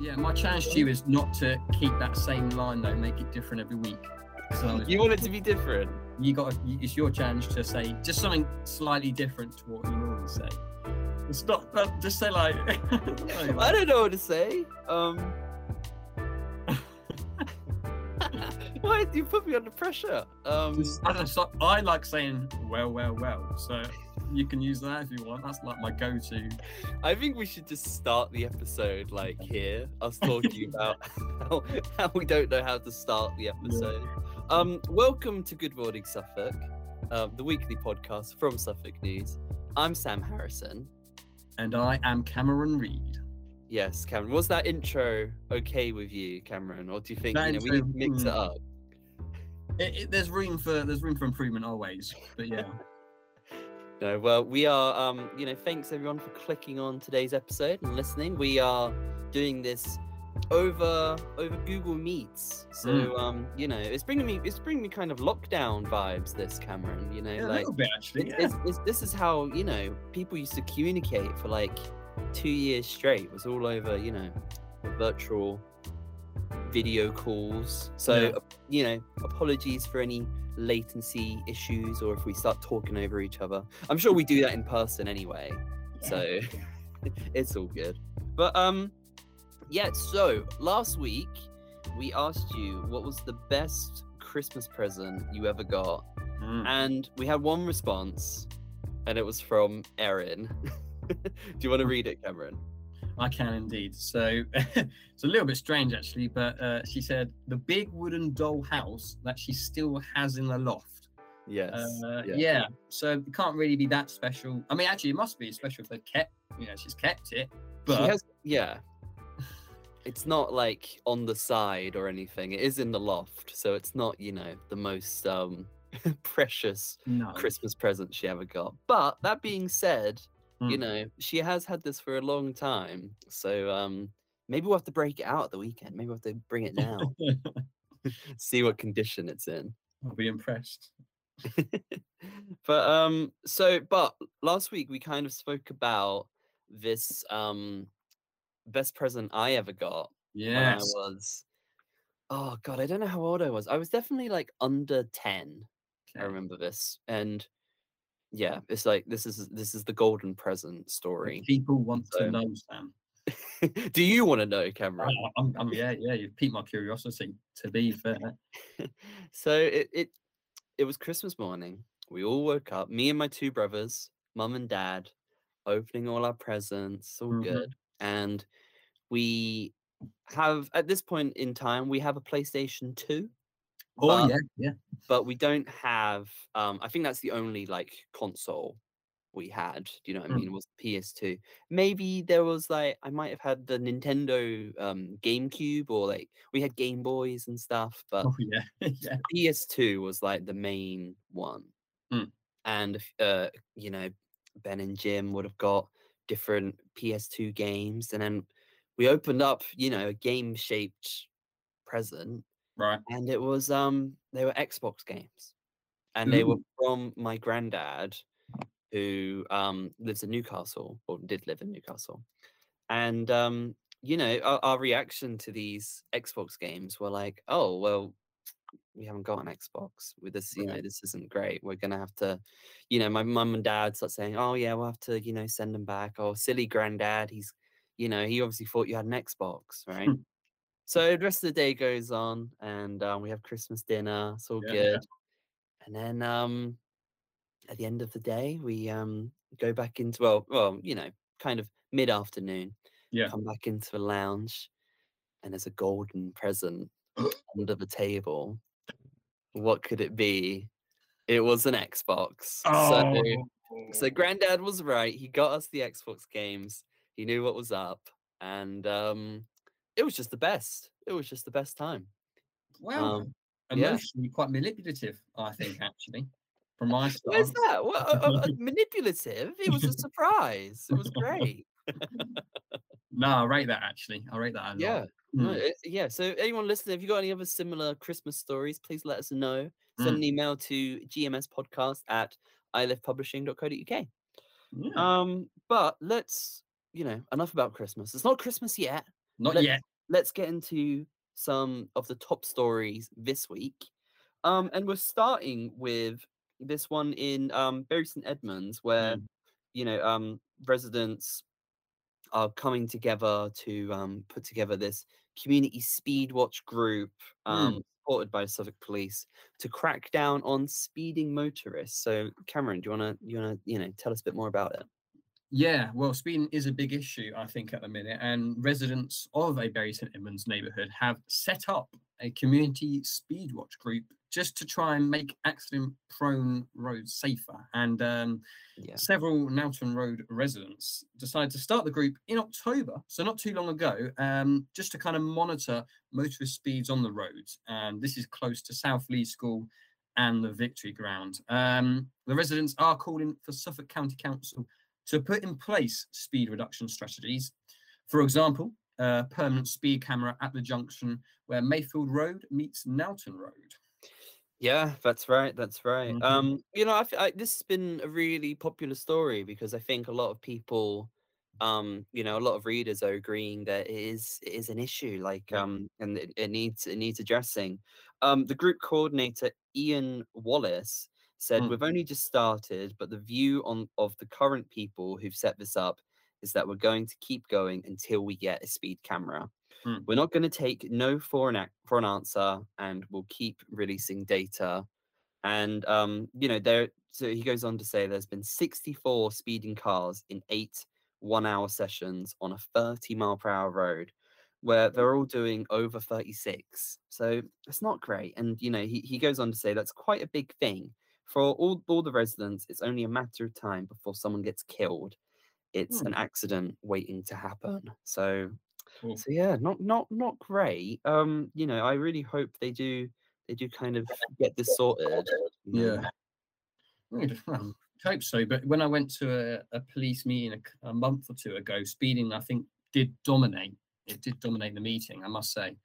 Yeah, my challenge to you is not to keep that same line though. Make it different every week. So You want it to be different. you got it's your challenge to say just something slightly different to what you normally say. It's not, not just say like. I don't know what to say. Um. Why do you put me under pressure? Um. Just- I, don't know, so I like saying well, well, well. So you can use that if you want. That's like my go-to. I think we should just start the episode like here, us talking about how, how we don't know how to start the episode. Um, welcome to Good Morning Suffolk, uh, the weekly podcast from Suffolk News. I'm Sam Harrison. And I am Cameron Reed. Yes, Cameron. Was that intro okay with you, Cameron, or do you think you know we need to mix it mm. up? It, it, there's room for there's room for improvement always. But yeah, No, well, we are, um, you know, thanks everyone for clicking on today's episode and listening. We are doing this over over Google Meets, so Mm. um, you know, it's bringing me it's bringing me kind of lockdown vibes. This Cameron, you know, yeah like bit actually. it's, Yeah. it's, it's, this is how you know people used to communicate for like two years straight. It was all over, you know, virtual video calls. So Yeah. you know, apologies for any latency issues or if we start talking over each other. I'm sure we do that in person anyway. So it's all good. But um yeah, so last week we asked you what was the best Christmas present you ever got Mm. and we had one response, and it was from Erin. Do you want to read it, Cameron? I can indeed. So it's a little bit strange actually, but uh, she said the big wooden doll house that she still has in the loft. Yes. Uh, yeah. So it can't really be that special. I mean, actually, it must be special if they kept, you know, she's kept it. But She has, yeah. It's not like on the side or anything. It is in the loft, so it's not, you know, the most um precious no. Christmas present she ever got. But that being said, you Mm. know, she has had this for a long time. So um maybe we'll have to break it out at the weekend. Maybe we'll have to bring it now, see what condition it's in. I'll be impressed. but um so but last week we kind of spoke about this um best present I ever got Yeah. I was oh god, I don't know how old I was. I was definitely like under 10. I remember this. And yeah, it's like this is this is the golden present story. People want So- to know, Sam. Do you want to know, Cameron? Oh, I'm, I'm, yeah, yeah. You've piqued my curiosity. To be fair, so it, it it was Christmas morning. We all woke up, me and my two brothers, mum and dad, opening all our presents, all Mhm. good. And we have at this point in time we have a PlayStation 2, oh But- yeah, yeah. but we don't have um I think that's the only like console we had. Do you know what I Mm. mean? Was PS2. Maybe there was like I might have had the Nintendo um GameCube or like we had Game Boys and stuff, but Oh yeah, yeah. PS2 was like the main one. Mm. And uh, you know, Ben and Jim would have got different PS2 games. And then we opened up, you know, a game shaped present. Right. And it was, um, they were Xbox games. And they were from my granddad, who um, lives in Newcastle, or did live in Newcastle. And, um, you know, our, our reaction to these Xbox games were like, oh, well, we haven't got an Xbox with this, you know, this isn't great. We're gonna have to, you know, my mum and dad start saying, Oh yeah, we'll have to, you know, send them back. Oh, silly granddad, he's you know, he obviously thought you had an Xbox, right? So the rest of the day goes on and um, we have Christmas dinner, it's all Yeah, yeah. good. And then um at the end of the day, we um go back into well, well, you know, kind of mid-afternoon, Yeah. come back into the lounge, and there's a golden present under the table. What could it be? It was an Xbox. Oh, So, so Granddad was right. He got us the Xbox games. He knew what was up, and um, it was just the best. It was just the best time. well, um, yeah. emotionally quite manipulative, I think, actually, from my side. Where's that? What, uh, uh, manipulative? It was a surprise. It was great. No, I rate that actually. I rate that. Yeah. No, Mm. it- yeah. So anyone listening, if you got any other similar Christmas stories, please let us know. Send Mm. an email to gmspodcast at iliffepublishing.co.uk. Yeah. Um, but let's, you know, enough about Christmas. It's not Christmas yet. Not let's- yet. Let's get into some of the top stories this week. Um, and we're starting with this one in um, Bury St Edmunds, where Mm. you know um, residents are coming together to um, put together this community speed watch group um, supported by Suffolk Police to crack down on speeding motorists. So, Cameron, do you want to you want to you know tell us a bit more about it? Yeah, well, speeding is a big issue, I think, at the minute, and residents of a Bury St Edmunds neighbourhood have set up a community speed watch group just to try and make accident-prone roads safer. And um, Yeah. several Nowton Road residents decided to start the group in October, so not too long ago, um, just to kind of monitor motorist speeds on the roads. And this is close to South Lee School and the Victory Ground. Um, the residents are calling for Suffolk County Council to put in place speed reduction strategies. For example, a permanent speed camera at the junction where Mayfield Road meets Nowton Road. Yeah, that's right. That's right. Mhm. Um, you know, I, I- this has been a really popular story because I think a lot of people, um, you know, a lot of readers are agreeing that it is it is an issue, like, um, and it, it needs it needs addressing. Um, the group coordinator Ian Wallace said, Mm. "We've only just started, but the view on of the current people who've set this up is that we're going to keep going until we get a speed camera." Mm. We're not going to take no for an ac- for an answer, and we'll keep releasing data. And um, you know, there. So he goes on to say there's been 64 speeding cars in eight one-hour sessions on a 30 mile per hour road, where they're all doing over 36. So it's not great. And you know, he, he goes on to say that's quite a big thing for all all the residents. It's only a matter of time before someone gets killed. It's Hmm. an accident waiting to happen. So Cool. so yeah, not not not great. Um, you know, I really hope they do they do kind of get this sorted. Yeah. Well, hope so. But when I went to a, a police meeting a month or two ago, speeding, I think, did dominate. It did dominate the meeting, I must say.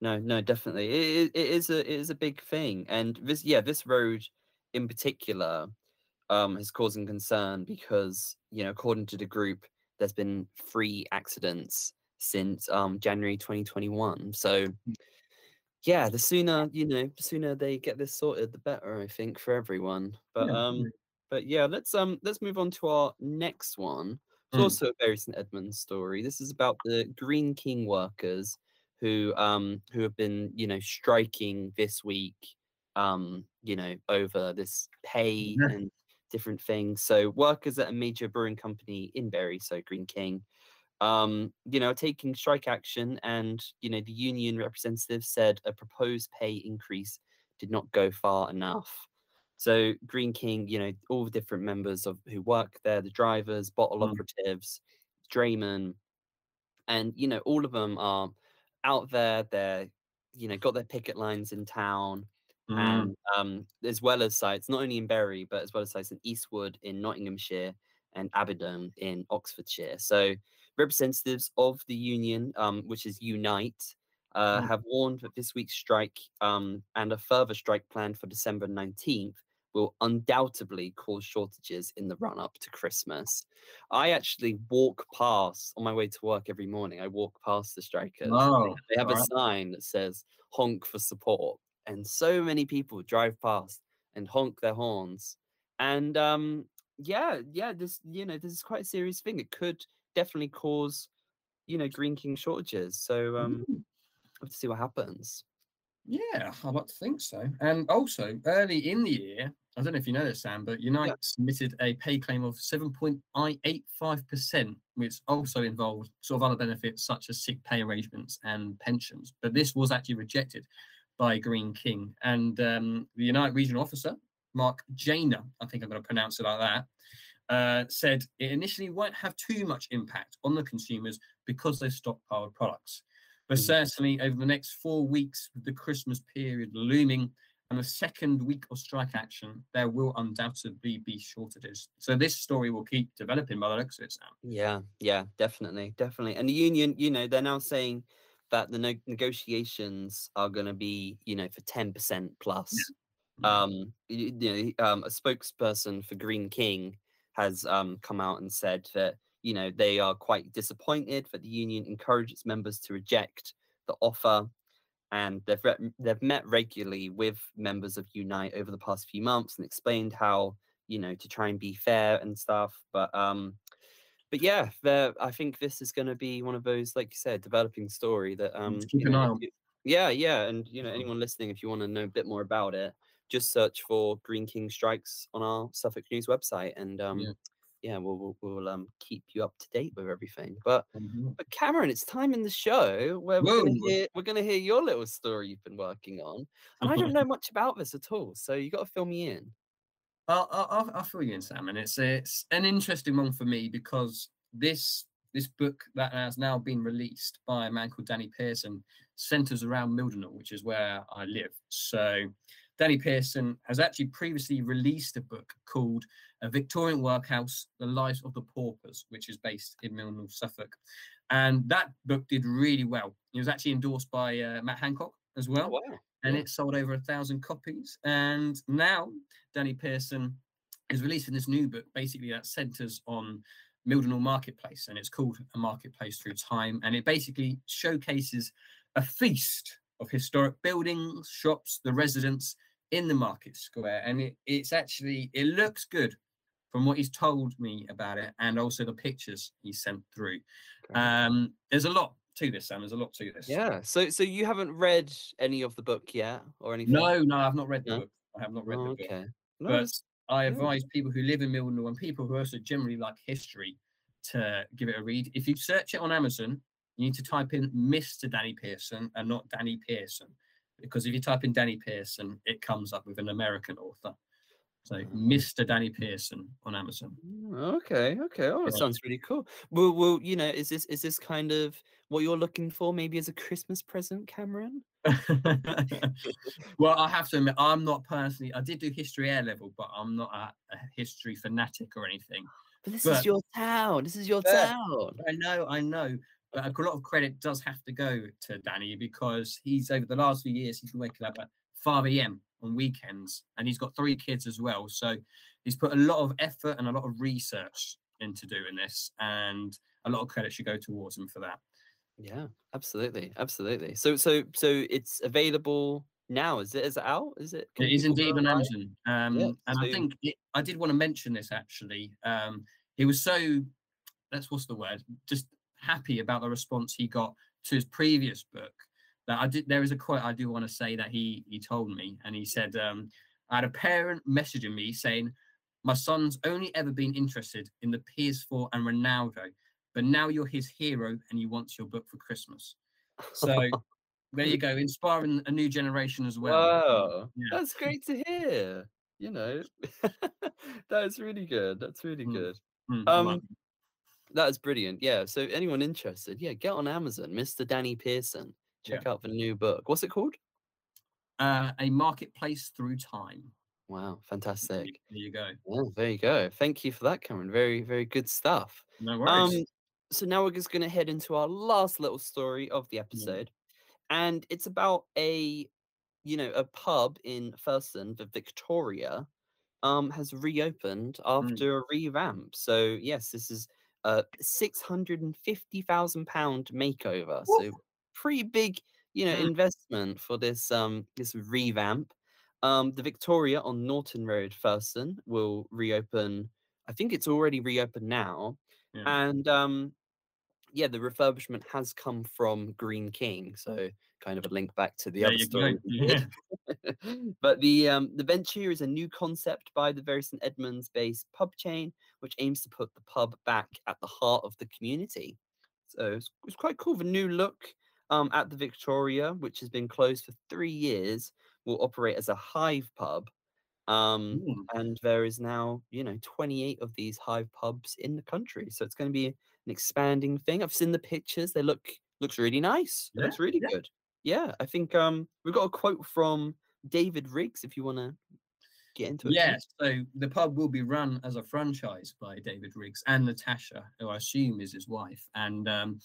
No, no, definitely. It, it, is a it is a big thing. And this yeah, this road in particular um is causing concern because, you know, according to the group, there's been three accidents since um January 2021. So yeah, the sooner, you know, the sooner they get this sorted, the better, I think, for everyone. But Yeah, um but yeah, let's um let's move on to our next one. It's Mm. also a Bury St Edmunds story. This is about the Greene King workers who um who have been you know striking this week um you know over this pay Yeah. and different things. So workers at a major brewing company in Bury, so Greene King, um, you know, taking strike action, and you know the union representative said a proposed pay increase did not go far enough. So Greene King, you know, all the different members of who work there, the drivers, bottle Mm. operatives, draymen, and you know, all of them are out there. They're, you know, got their picket lines in town, Mm. and um, as well as sites not only in Bury, but as well as sites in Eastwood in Nottinghamshire and Abingdon in Oxfordshire. So representatives of the union, um, which is Unite, uh, Mm. have warned that this week's strike um, and a further strike planned for December 19th will undoubtedly cause shortages in the run up to Christmas. I actually walk past on my way to work every morning. I walk past the strikers. Oh, they have a alright. sign that says honk for support. And so many people drive past and honk their horns. And um, yeah, yeah, this you know, this is quite a serious thing. It could definitely cause, you know, Greene King shortages. So um Mm. have to see what happens. Yeah, I'd like to think so. And also, early in the year, I don't know if you know this, Sam, but Unite submitted a pay claim of 7.85%, which also involved sort of other benefits such as sick pay arrangements and pensions. But this was actually rejected by Greene King. And um, the Unite regional officer, Mark Janer, I think I'm going to pronounce it like that, uh, said it initially won't have too much impact on the consumers because they stockpiled products. But Mm. certainly over the next four weeks, with the Christmas period looming and the second week of strike action, there will undoubtedly be shortages. So this story will keep developing by the looks of it, Sam. Yeah, yeah, definitely, definitely. And the union, you know, they're now saying that the no- negotiations are going to be, you know, for 10% plus. Mm. um you know um a spokesperson for greene king has um come out and said that you know they are quite disappointed that the union encouraged its members to reject the offer and they've re- they've met regularly with members of Unite over the past few months and explained how you know to try and be fair and stuff. But um, but yeah, I think this is going to be one of those, like you said, developing story that um, keep an eye on. Yeah, yeah, and you know anyone listening, if you want to know a bit more about it, just search for Greene King strikes on our Suffolk News website, and um, yeah yeah, we'll we'll, we'll um keep you up to date with everything. But mm-hmm. but Cameron, it's time in the show where we're gonna hear we're gonna hear your little story you've been working on, and I don't know much about this at all, so you got to fill me in. I'll, I'll, I'll fill you in, Sam, and it's it's an interesting one for me because this this book that has now been released by a man called Danny Pearson centers around Mildenhall, which is where I live. So Danny Pearson has actually previously released a book called A Victorian Workhouse The Lives of the Paupers, which is based in Mildenhall, Suffolk. And that book did really well. It was actually endorsed by uh, Matt Hancock as well. Oh, wow. And it sold over a thousand copies. And now Danny Pearson is releasing this new book, basically that centers on Mildenhall Marketplace, and it's called A Marketplace Through Time. And it basically showcases a feast of historic buildings, shops, the residents in the market square. And it, it's actually, it looks good from what he's told me about it and also the pictures he sent through. Okay. Um, there's a lot to this, Sam. There's a lot to this. Yeah. So so you haven't read any of the book yet or anything? No, no, I've not read the no? book. I have not read oh, the okay. book. No, but I advise yeah. people who live in Mildenhall and people who also generally like history to give it a read. If you search it on Amazon, you need to type in Mr. Danny Pearson and not Danny Pearson. Because if you type in Danny Pearson, it comes up with an American author. So Mr. Danny Pearson on Amazon. Mm, okay, okay. Oh, that sounds really cool. Well, well, you know, is this is this kind of what you're looking for, maybe as a Christmas present, Cameron? well, I have to admit, I'm not personally. I did do history A level, but I'm not a, a history fanatic or anything. But this but, is your town. This is your town. I know, I know. But a lot of credit does have to go to Danny because he's over the last few years he's been waking up at 5 a.m. on weekends and he's got three kids as well. So he's put a lot of effort and a lot of research into doing this, and a lot of credit should go towards him for that. Yeah, absolutely, absolutely. So, so, so it's available now. Is it? Is it out? Is it? It is indeed on Amazon. Um, yeah, and so... I think it, I did want to mention this actually. Um, he was so that's what's the word? Just happy about the response he got to his previous book. That I did. There is a quote I do want to say that he he told me, and he said, um, "I had a parent messaging me saying." My son's only ever been interested in the PS4 and Ronaldo, but now you're his hero and he wants your book for Christmas. So there you go, inspiring a new generation as well. Wow, yeah. that's great to hear. You know, that's really good. That's really mm. good. Mm, um, that is brilliant. Yeah. So anyone interested, yeah, get on Amazon, Mr. Danny Pearson. Check yeah. out the new book. What's it called? Uh, a marketplace through time. Wow, fantastic. There you go. Yeah, there you go. Thank you for that, Cameron. Very, very good stuff. No worries. Um, so now we're just going to head into our last little story of the episode, yeah. and it's about a, you know, a pub in Thurston, the Victoria, um, has reopened mm. after mm. a revamp. So yes, this is a six hundred and fifty thousand pound makeover. So pretty big, you know, mm. investment for this um this revamp. Um, the Victoria on Norton Road, Thurston, will reopen. I think it's already reopened now, yeah. and um, yeah, the refurbishment has come from Greene King, so kind of a link back to the there other story. Yeah. but the um, the venture is a new concept by the Bury St Edmunds based pub chain, which aims to put the pub back at the heart of the community. So it's, it's quite cool. The new look um, at the Victoria, which has been closed for three years, will operate as a hive pub. Um, mm. And there is now, you know, 28 of these hive pubs in the country. So it's going to be an expanding thing. I've seen the pictures; they look looks really nice. Yeah, looks really yeah. good yeah, I think um we've got a quote from David Riggs if you want to get into it. Yes, so the pub will be run as a franchise by David Riggs and Natasha, who I assume is his wife. And um,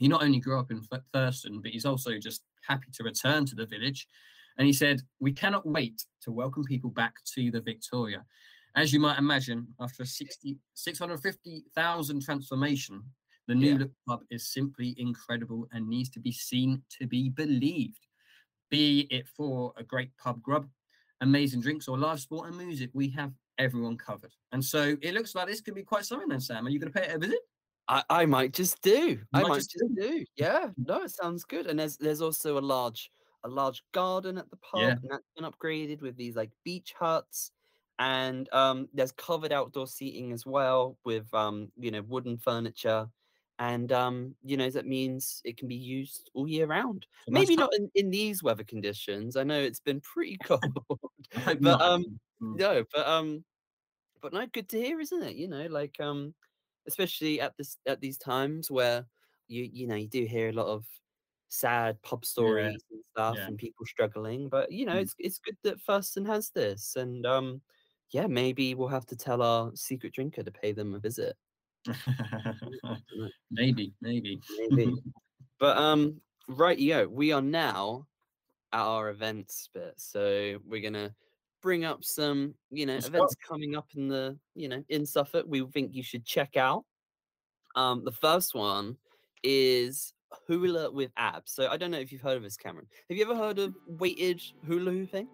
he not only grew up in Thurston, but he's also just happy to return to the village. And he said, We cannot wait to welcome people back to the Victoria. As you might imagine, after a 60, 650,000 transformation, the new Yeah. look pub is simply incredible and needs to be seen to be believed. Be it for a great pub grub, amazing drinks, or live sport and music, we have everyone covered. And so it looks like this could be quite something then, Sam. Are you going to pay it a visit? I, I might just do. I might might just just, do. Yeah. No, it sounds good. And there's there's also a large a large garden at the park, Yeah. and that's been upgraded with these like beach huts. And um, there's covered outdoor seating as well with um, you know, wooden furniture. And um, you know, that means it can be used all year round. Maybe not in, in these weather conditions. I know it's been pretty cold. But, um, Mm. no, but um, but no, good to hear, isn't it? You know, like um, especially at this at these times where you you know you do hear a lot of sad pub stories and stuff yeah. and people struggling. But you know, Mm. it's it's good that Thurston has this, and um, yeah, maybe we'll have to tell our secret drinker to pay them a visit. maybe, maybe. Maybe. but um, right, yo, we are now at our events bit, so we're gonna bring up some, you know, events coming up in the, you know, in Suffolk. We think you should check out. Um, the first one is hula with abs. So I don't know if you've heard of this, Cameron. Have you ever heard of weighted hula hooping?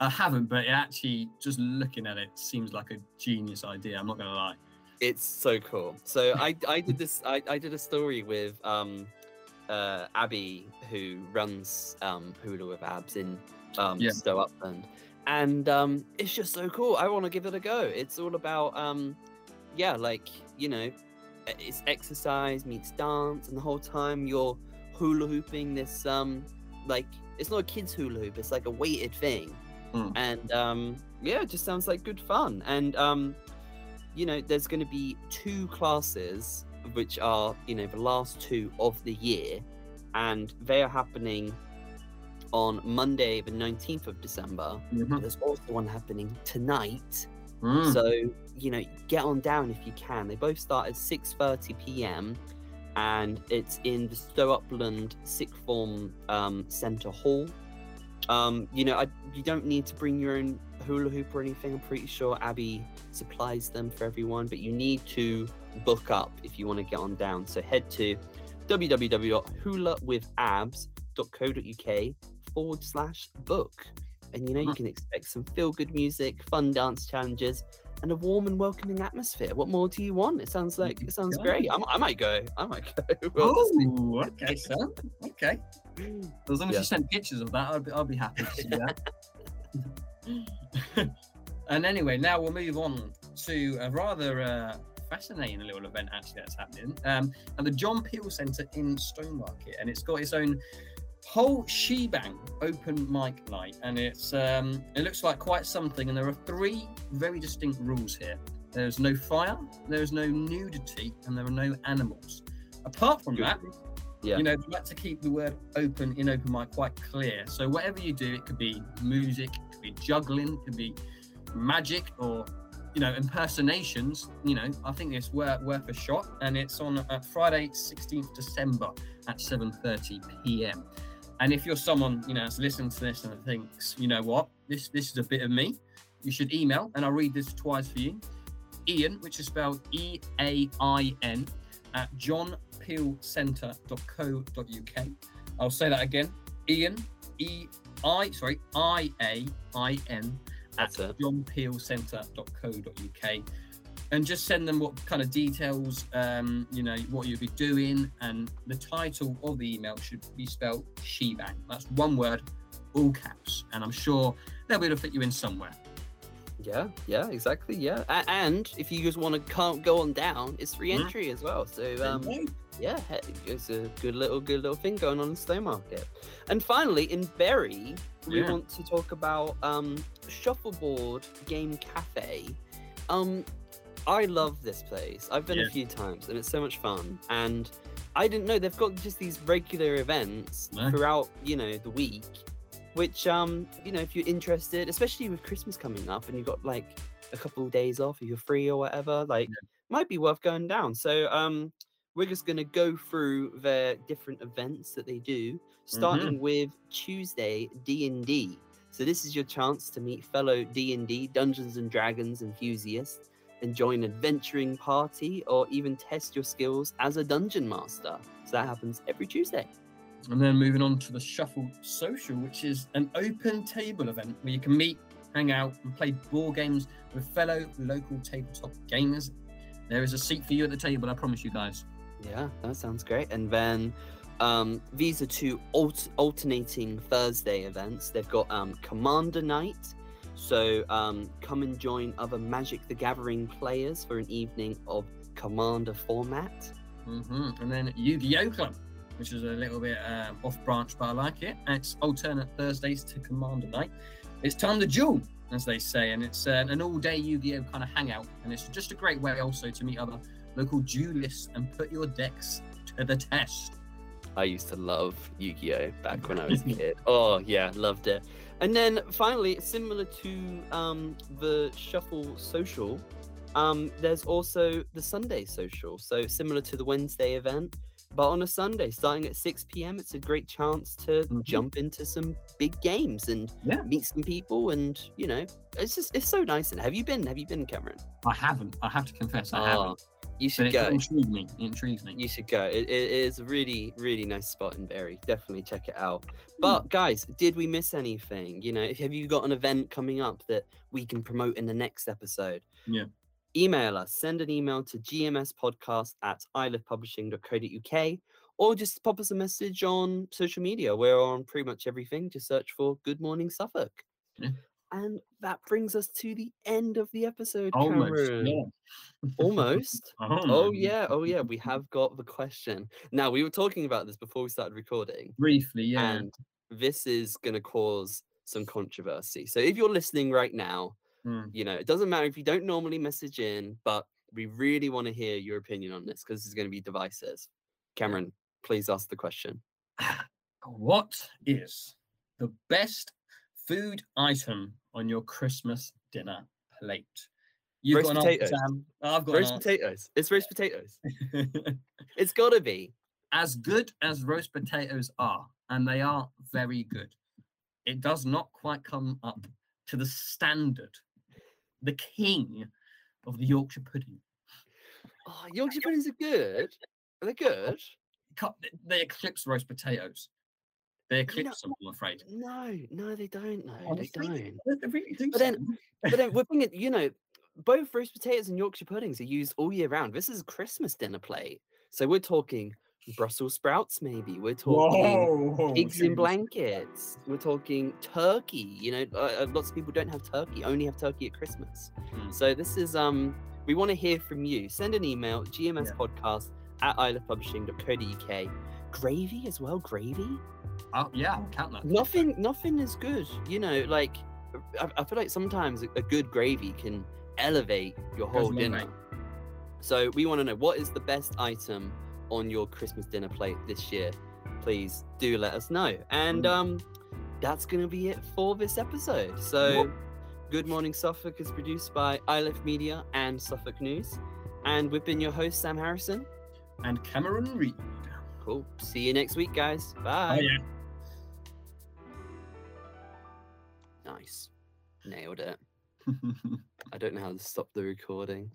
I haven't, but it actually, just looking at it, seems like a genius idea. I'm not going to lie. It's so cool. So I I did this I, I did a story with um uh Abby who runs um Hula with Abs in um Yeah. Stow Upland. And um it's just so cool. I want to give it a go. It's all about um yeah, like, you know, it's exercise meets dance and the whole time you're hula hooping this um like it's not a kids hula hoop, it's like a weighted thing. Mm. And um yeah, it just sounds like good fun. And um you know, there's going to be two classes, which are, you know, the last two of the year, and they are happening on Monday, the 19th of December. Mhm. There's also one happening tonight. Mm. So, you know, get on down if you can. They both start at 6.30 p.m. and it's in the Stow Upland Sixth Form um, Centre Hall. Um, you know, I, you don't need to bring your own hula hoop or anything. I'm pretty sure Abby supplies them for everyone, but you need to book up if you want to get on down. So head to www.hulawithabs.co.uk forward slash book. And you know, you Hmm. can expect some feel good music, fun dance challenges, and a warm and welcoming atmosphere. What more do you want? It sounds like it sounds great. i might go. I might go. We'll. Oh, okay, sir. Okay. As long as Yeah. you send pictures of that, I'll be, I'll be happy to see that. and anyway, now we'll move on to a rather uh, fascinating little event actually that's happening um, at the John Peel Centre in Stowmarket, and it's got its own whole shebang open mic night, and it's um, it looks like quite something. And there are three very distinct rules here. There's no fire, there's no nudity, and there are no animals. Apart from Good. that, Yeah. you know, we like to keep the word open in open mic quite clear. So whatever you do, it could be music, it could be juggling, it could be magic, or you know, impersonations. You know, I think it's worth worth a shot, and it's on uh, Friday, 16th December at 7:30 p.m. And if you're someone you know that's listening to this and thinks, you know what, this this is a bit of me, you should email, and I'll read this twice for you. Ian, which is spelled E A I N, at johnpeelcentre.co.uk. I'll say that again. Ian, E I, sorry, I A I N at johnpeelcentre.co.uk. And just send them what kind of details, um, you know, what you'll be doing. And the title of the email should be spelled Shebang. That's one word, all caps. And I'm sure they'll be able to fit you in somewhere. Yeah, yeah, exactly. Yeah, A- and if you just want to can't go on down, it's free Mhm. entry as well. So um, yeah, it's a good little good little thing going on in Stowmarket. And finally, in Bury, we Yeah. want to talk about um, Shuffleboard Game Cafe. Um, I love this place. I've been Yeah. a few times, and it's so much fun. And I didn't know they've got just these regular events No. throughout, you know, the week. Which, um, you know, if you're interested, especially with Christmas coming up, and you've got like a couple of days off, if you're free or whatever, like, might be worth going down. So, um, we're just gonna go through their different events that they do, starting with Tuesday D and D. So this is your chance to meet fellow D&D Dungeons and Dragons enthusiasts and join an adventuring party or even test your skills as a dungeon master. So that happens every Tuesday. And then moving on to the Shuffle Social, which is an open table event where you can meet, hang out, and play board games with fellow local tabletop gamers. There is a seat for you at the table, I promise you guys. Yeah, that sounds great. And then um, these are two alt- alternating Thursday events. They've got um, Commander Night. So um, come and join other Magic the Gathering players for an evening of Commander format. hmm And then Yu Gi Oh! Club, which is a little bit uh, off branch, but I like it. And it's alternate Thursdays to Commander Night. It's time to duel, as they say, and it's uh, an all day Yu Gi Oh! kind of hangout. And it's just a great way also to meet other local duelists and put your decks to the test. I used to love Yu-Gi-Oh back when I was a kid. Oh yeah, loved it. And then finally, similar to um, the Shuffle Social, um, there's also the Sunday Social. So similar to the Wednesday event, but on a Sunday, starting at 6 p.m., it's a great chance to Mhm. jump into some big games and Yeah. meet some people. And you know, it's just it's so nice. And have you been? Have you been, Cameron? I haven't. I have to confess, I Oh, haven't. you But should it go. intrigues me. It intrigues me. You should go. It, it is a really, really nice spot in Bury. Definitely check it out. Hmm. But guys, did we miss anything? You know, if have you got an event coming up that we can promote in the next episode? Yeah. Email us. Send an email to gmspodcast at iliffepublishing.co.uk or just pop us a message on social media. We're on pretty much everything. Just search for Good Morning Suffolk. Yeah. And that brings us to the end of the episode. Almost. Cameron. Yeah. Almost. Oh Almost. yeah, oh yeah, we have got the question. Now we were talking about this before we started recording, Briefly, yeah. and this is going to cause some controversy. So if you're listening right now, Mm. you know it doesn't matter if you don't normally message in, but we really want to hear your opinion on this because this is going to be devices. Cameron, please ask the question. What is the best food item on your Christmas dinner plate? You've Roast got an potatoes. I've got Roast an potatoes. It's roast potatoes. It's got to be. as good as roast potatoes are, and they are very good, it does not quite come up to the standard, the king of the Yorkshire pudding. Oh, Yorkshire puddings are good. Are they good? They eclipse roast potatoes. They eclipse them, I'm afraid. No, no, they don't. No, they don't. They really do. But then- But then we're thinking, you know, both roast potatoes and Yorkshire puddings are used all year round. This is a Christmas dinner plate. So we're talking Brussels sprouts, maybe. We're talking Whoa, pigs in blankets. We're talking turkey. You know, uh, uh, lots of people don't have turkey, only have turkey at Christmas. Mm. So this is, um, we want to hear from you. Send an email, gmspodcast at iliffepublishing.co.uk. Gravy as well, gravy? Oh, yeah, count that. nothing nothing is good you know like i, I feel like sometimes a, a good gravy can elevate your whole dinner so we want to know what is the best item on your christmas dinner plate this year please do let us know. And Mm. um that's gonna be it for this episode. So good morning suffolk. Is produced by iliffe media and suffolk news. And we've been your host sam harrison. And Cameron Reed. cool. See you next week guys. Bye. Yeah. nice. Nailed it. I don't know how to stop the recording.